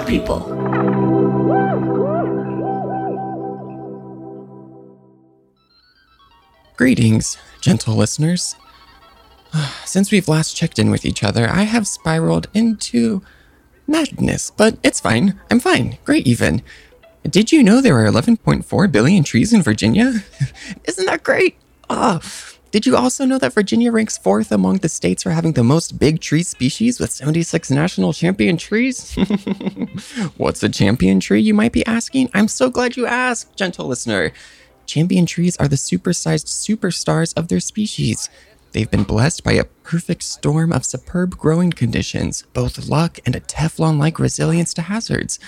People. Greetings, gentle listeners. Since we've last checked in with each other, I have spiraled into madness, but it's fine. I'm fine. Great, even. Did you know there are 11.4 billion trees in Virginia? Isn't that great? Ah, did you also know that Virginia ranks fourth among the states for having the most big tree species with 76 national champion trees? What's a champion tree, you might be asking? I'm so glad you asked, gentle listener. Champion trees are the supersized superstars of their species. They've been blessed by a perfect storm of superb growing conditions, both luck and a Teflon like resilience to hazards.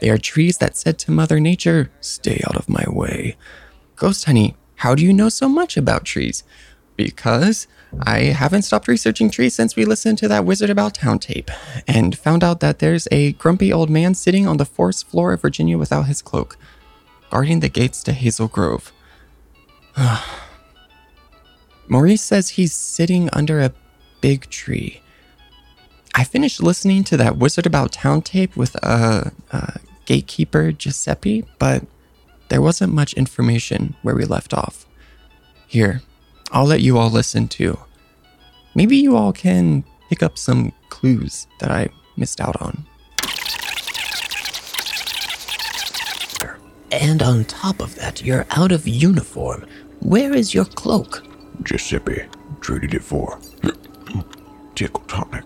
They are trees that said to Mother Nature, Stay out of my way. Ghosthoney, how do you know so much about trees? Because I haven't stopped researching trees since we listened to that Wizard About Town tape and found out that there's a grumpy old man sitting on the fourth floor of Virginia without his cloak, guarding the gates to Hazel Grove. Maurice says he's sitting under a big tree. I finished listening to that Wizard About Town tape with a, a gatekeeper Giuseppe, but there wasn't much information where we left off. Here, I'll let you all listen too. Maybe you all can pick up some clues that I missed out on. And on top of that, you're out of uniform. Where is your cloak? Giuseppe traded it for tickle tonic.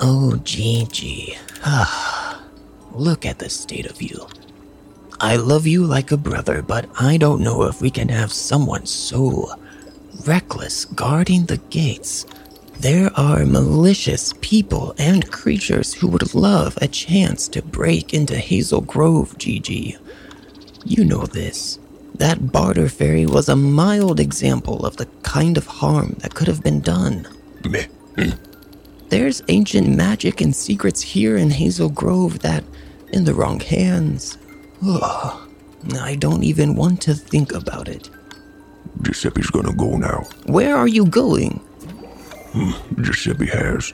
Oh, Gigi. Ah, look at the state of you. I love you like a brother, but I don't know if we can have someone so reckless guarding the gates. There are malicious people and creatures who would love a chance to break into Hazel Grove, Gigi. You know this. That barter fairy was a mild example of the kind of harm that could have been done. Hmm. There's ancient magic and secrets here in Hazel Grove that, in the wrong hands, ugh, I don't even want to think about it. Giuseppe's gonna go now. Where are you going? Giuseppe has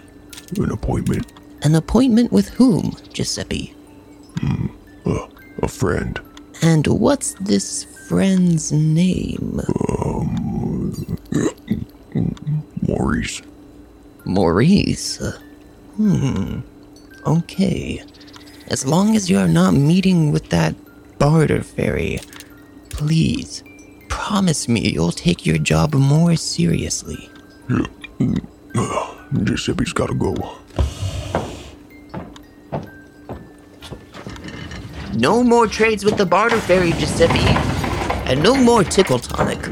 an appointment. An appointment with whom, Giuseppe? Uh, a friend. And what's this friend's name? Um, Maurice. Maurice. Hmm. Okay. As long as you're not meeting with that barter fairy, please promise me you'll take your job more seriously. Giuseppe's gotta go. No more trades with the barter fairy, Giuseppe. And no more tickle tonic.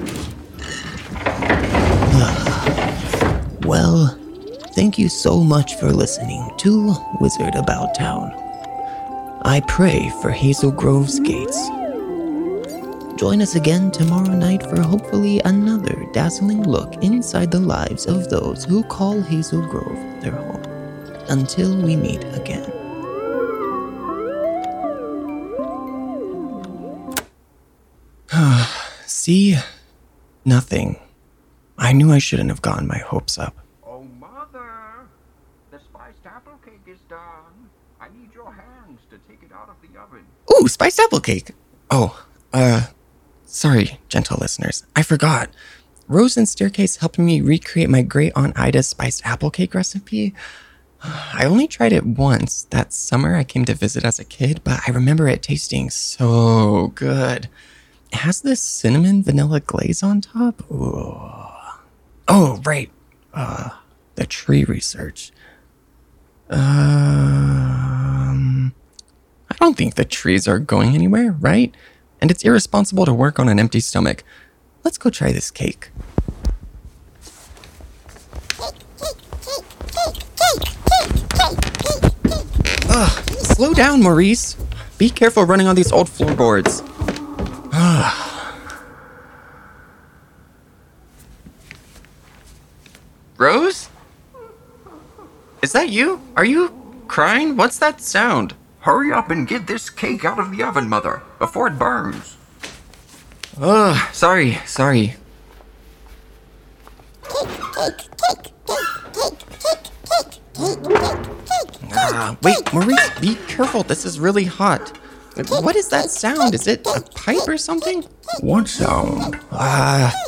well, thank you so much for listening to Wizard About Town. I pray for Hazel Grove's gates. Join us again tomorrow night for hopefully another dazzling look inside the lives of those who call Hazel Grove their home. Until we meet again. See? Nothing. I knew I shouldn't have gotten my hopes up. Oh, Mother! The spiced apple cake is done. I need your hands to take it out of the oven. Ooh, spiced apple cake! Oh, uh, sorry, gentle listeners. I forgot. Rose and Staircase helped me recreate my great Aunt Ida's spiced apple cake recipe. I only tried it once that summer I came to visit as a kid, but I remember it tasting so good. It has this cinnamon vanilla glaze on top. Ooh. Oh, right. Uh, the tree research. Um, I don't think the trees are going anywhere, right? And it's irresponsible to work on an empty stomach. Let's go try this cake. Ugh, slow down, Maurice. Be careful running on these old floorboards. Ugh. Rose? Is that you? Are you crying? What's that sound? Hurry up and get this cake out of the oven, Mother, before it burns. Ugh, sorry, sorry. Ah, wait, Maurice, be careful. This is really hot. What is that sound? Is it a pipe or something? What sound? Ah,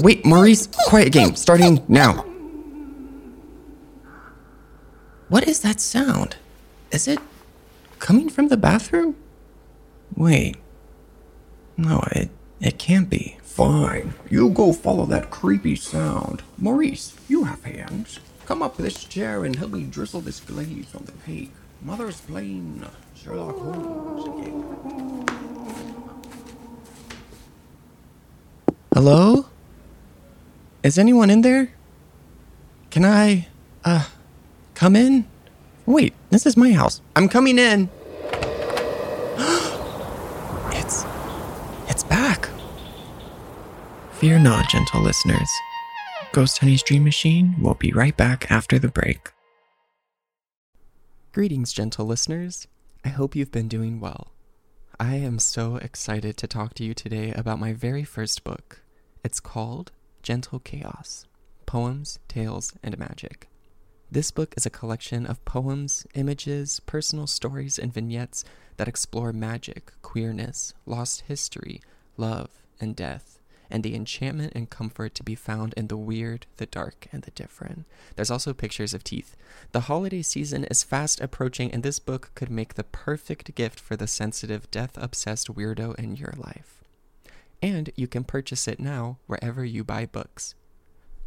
wait, Maurice, quiet game, starting now. What is that sound? Is it coming from the bathroom? Wait. No, it it can't be. Fine. You go follow that creepy sound. Maurice, you have hands. Come up this chair and help me drizzle this glaze on the cake. Mother's playing Sherlock Holmes again. Hello? Is anyone in there? Can I, uh, come in? Wait, this is my house. I'm coming in. it's, it's back. Fear not, gentle listeners. Ghosthoney's Dream Machine will be right back after the break. Greetings, gentle listeners. I hope you've been doing well. I am so excited to talk to you today about my very first book. It's called Gentle Chaos Poems, Tales, and Magic. This book is a collection of poems, images, personal stories, and vignettes that explore magic, queerness, lost history, love, and death, and the enchantment and comfort to be found in the weird, the dark, and the different. There's also pictures of teeth. The holiday season is fast approaching, and this book could make the perfect gift for the sensitive, death obsessed weirdo in your life. And you can purchase it now wherever you buy books.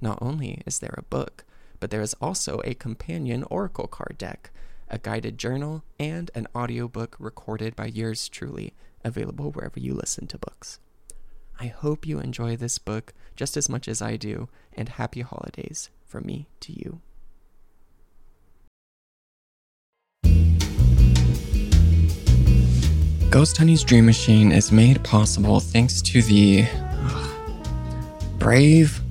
Not only is there a book, but there is also a companion oracle card deck, a guided journal, and an audiobook recorded by yours truly, available wherever you listen to books. I hope you enjoy this book just as much as I do, and happy holidays from me to you. Ghosthoney's Dream Machine is made possible thanks to the ugh, brave,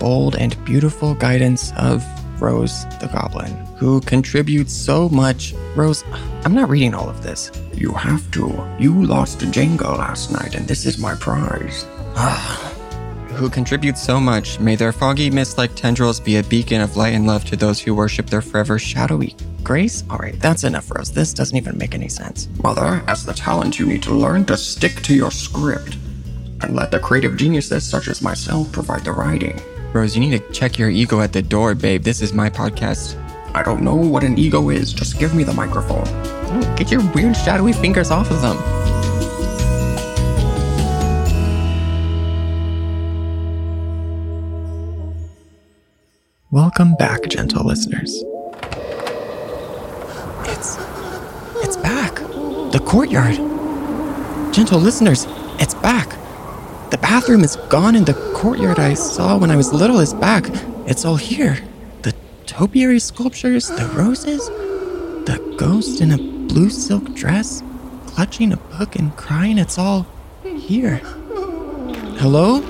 bold, and beautiful guidance of Rose the Goblin, who contributes so much. Rose, I'm not reading all of this. You have to. You lost to Jenga last night, and this is my prize. Ah. who contributes so much. May their foggy mist like tendrils be a beacon of light and love to those who worship their forever shadowy grace? Alright, that's enough, Rose. This doesn't even make any sense. Mother, as the talent, you need to learn to stick to your script. And let the creative geniuses such as myself provide the writing. Rose, you need to check your ego at the door, babe. This is my podcast. I don't know what an ego is, just give me the microphone. Oh, get your weird shadowy fingers off of them. Welcome back, gentle listeners. It's it's back. The courtyard. Gentle listeners, it's back. The bathroom is gone and the courtyard I saw when I was little is back. It's all here. The topiary sculptures, the roses, the ghost in a blue silk dress, clutching a book and crying, it's all here. Hello?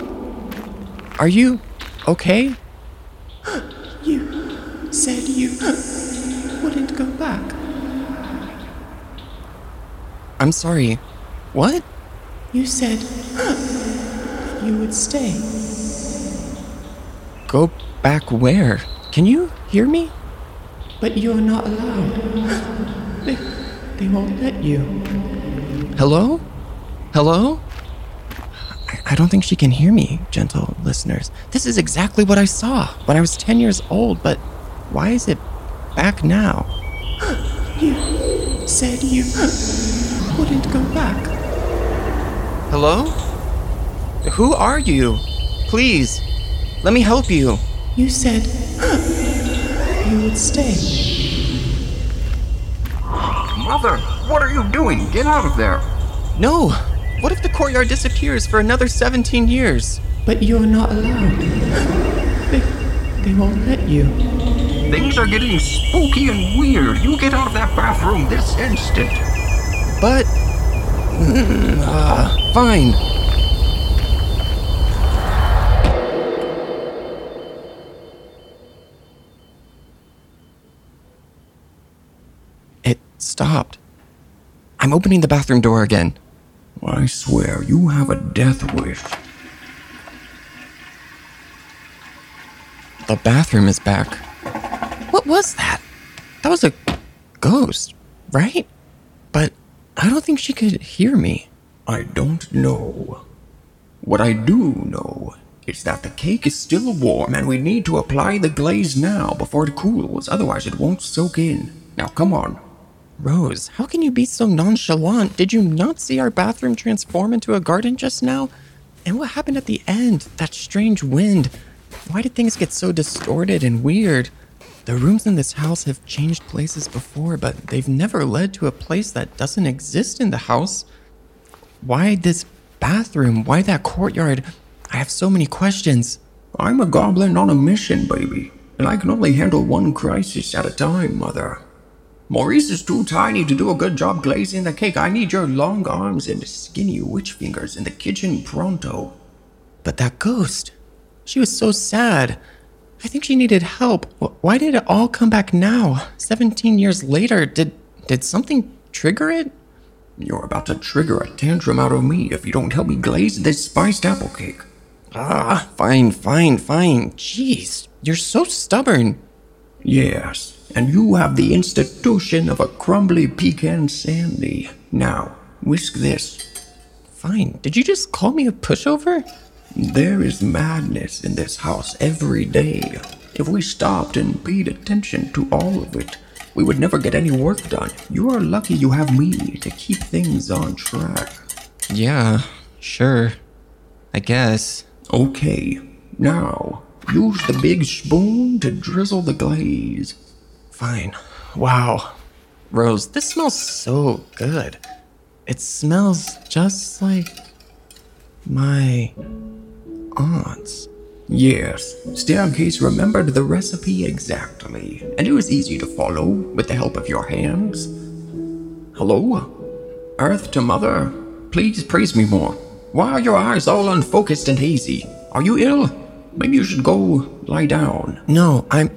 Are you okay? You said you wouldn't go back. I'm sorry. What? You said you would stay. Go back where? Can you hear me? But you're not allowed. They, they won't let you. Hello? Hello? I- I don't think she can hear me, gentle listeners. This is exactly what I saw when I was 10 years old, but why is it back now? You said you wouldn't go back. Hello? Who are you? Please, let me help you. You said you would stay. Mother, what are you doing? Get out of there. No! What if the courtyard disappears for another 17 years? But you're not allowed. They, they won't let you. Things are getting spooky and weird. You get out of that bathroom this instant. But. Mm, ah, fine. Stopped. I'm opening the bathroom door again. I swear you have a death wish. The bathroom is back. What was that? That was a ghost, right? But I don't think she could hear me. I don't know. What I do know is that the cake is still warm and we need to apply the glaze now before it cools, otherwise it won't soak in. Now come on. Rose, how can you be so nonchalant? Did you not see our bathroom transform into a garden just now? And what happened at the end? That strange wind. Why did things get so distorted and weird? The rooms in this house have changed places before, but they've never led to a place that doesn't exist in the house. Why this bathroom? Why that courtyard? I have so many questions. I'm a goblin on a mission, baby, and I can only handle one crisis at a time, Mother. Maurice is too tiny to do a good job glazing the cake. I need your long arms and skinny witch fingers in the kitchen pronto. But that ghost, she was so sad. I think she needed help. Why did it all come back now? 17 years later, did did something trigger it? You're about to trigger a tantrum out of me if you don't help me glaze this spiced apple cake. Ah, fine, fine, fine. Jeez, you're so stubborn. Yes, and you have the institution of a crumbly pecan sandy. Now, whisk this. Fine. Did you just call me a pushover? There is madness in this house every day. If we stopped and paid attention to all of it, we would never get any work done. You are lucky you have me to keep things on track. Yeah, sure. I guess. Okay, now use the big spoon to drizzle the glaze. Fine. Wow. Rose, this smells so good. It smells just like my aunt's. Yes, Staircase remembered the recipe exactly, and it was easy to follow with the help of your hands. Hello? Earth to Mother, please praise me more. Why are your eyes all unfocused and hazy? Are you ill? Maybe you should go lie down. No, I'm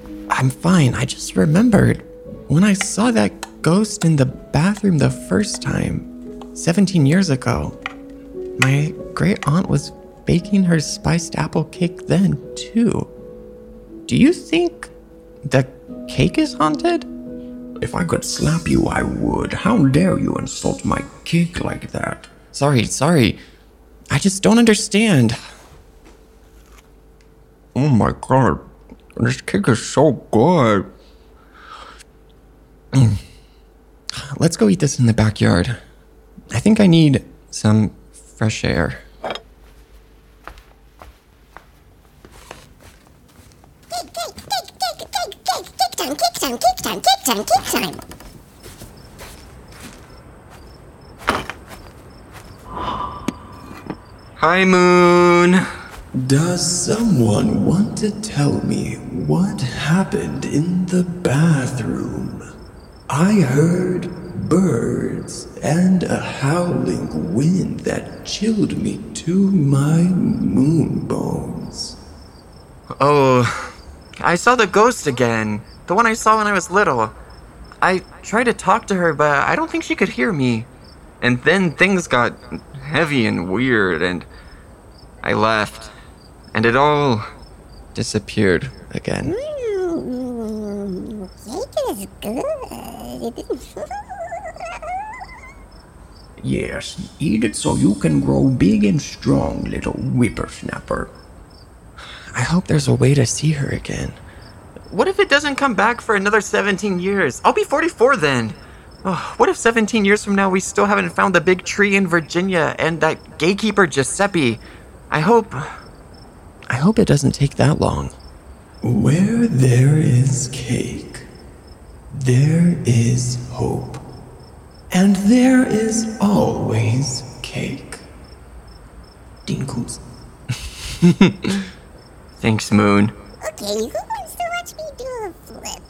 I'm fine. I just remembered when I saw that ghost in the bathroom the first time 17 years ago. My great aunt was baking her spiced apple cake then, too. Do you think the cake is haunted? If I could slap you, I would. How dare you insult my cake like that? Sorry, sorry. I just don't understand. Oh my god, this cake is so good. Mm. Let's go eat this in the backyard. I think I need some fresh air. Time, time, time, time. Hi, Moon. Does someone want to tell me what happened in the bathroom? I heard birds and a howling wind that chilled me to my moon bones. Oh, I saw the ghost again. The one I saw when I was little. I tried to talk to her, but I don't think she could hear me. And then things got heavy and weird, and I left. And it all disappeared again. Cake is good. Yes, eat it so you can grow big and strong, little whippersnapper. I hope there's a way to see her again. What if it doesn't come back for another 17 years? I'll be 44 then. Oh, what if 17 years from now we still haven't found the big tree in Virginia and that gatekeeper Giuseppe? I hope. I hope it doesn't take that long. Where there is cake, there is hope. And there is always cake. Dinkles. Thanks, Moon. Okay, who wants to watch me do a flip?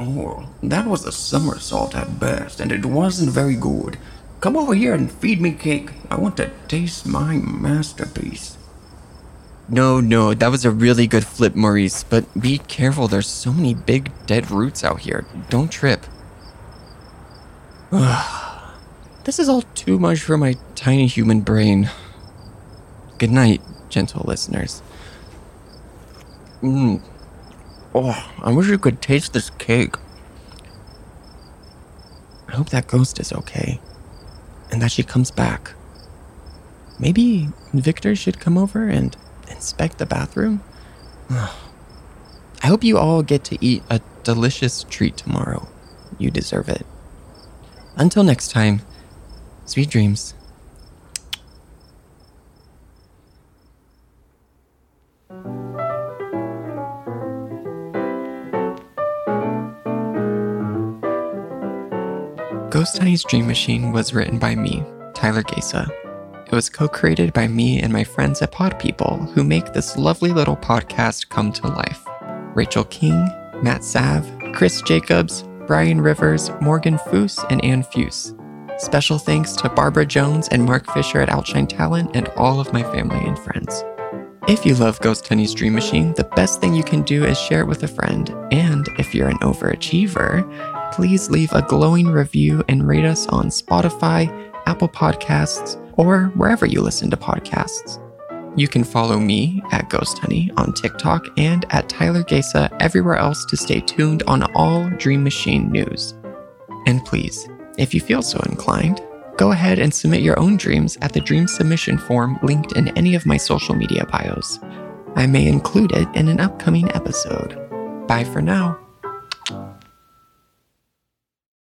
Oh, that was a somersault at best, and it wasn't very good. Come over here and feed me cake. I want to taste my masterpiece. No, no, that was a really good flip, Maurice, but be careful. There's so many big dead roots out here. Don't trip. this is all too much for my tiny human brain. Good night, gentle listeners. Mm. Oh, I wish you could taste this cake. I hope that ghost is okay and that she comes back. Maybe Victor should come over and inspect the bathroom? I hope you all get to eat a delicious treat tomorrow. You deserve it. Until next time, sweet dreams. Ghosthoney's Dream Machine was written by me, Tyler Gaca. It was co created by me and my friends at Pod People, who make this lovely little podcast come to life. Rachel King, Matt Sav, Chris Jacobs, Brian Rivers, Morgan Foose, and Ann Fuse. Special thanks to Barbara Jones and Mark Fisher at Outshine Talent and all of my family and friends. If you love Ghosthoney's Dream Machine, the best thing you can do is share it with a friend. And if you're an overachiever, please leave a glowing review and rate us on Spotify, Apple Podcasts, or wherever you listen to podcasts. You can follow me at Ghosthoney on TikTok and at Tyler Gaca everywhere else to stay tuned on all Dream Machine news. And please, if you feel so inclined, go ahead and submit your own dreams at the dream submission form linked in any of my social media bios. I may include it in an upcoming episode. Bye for now.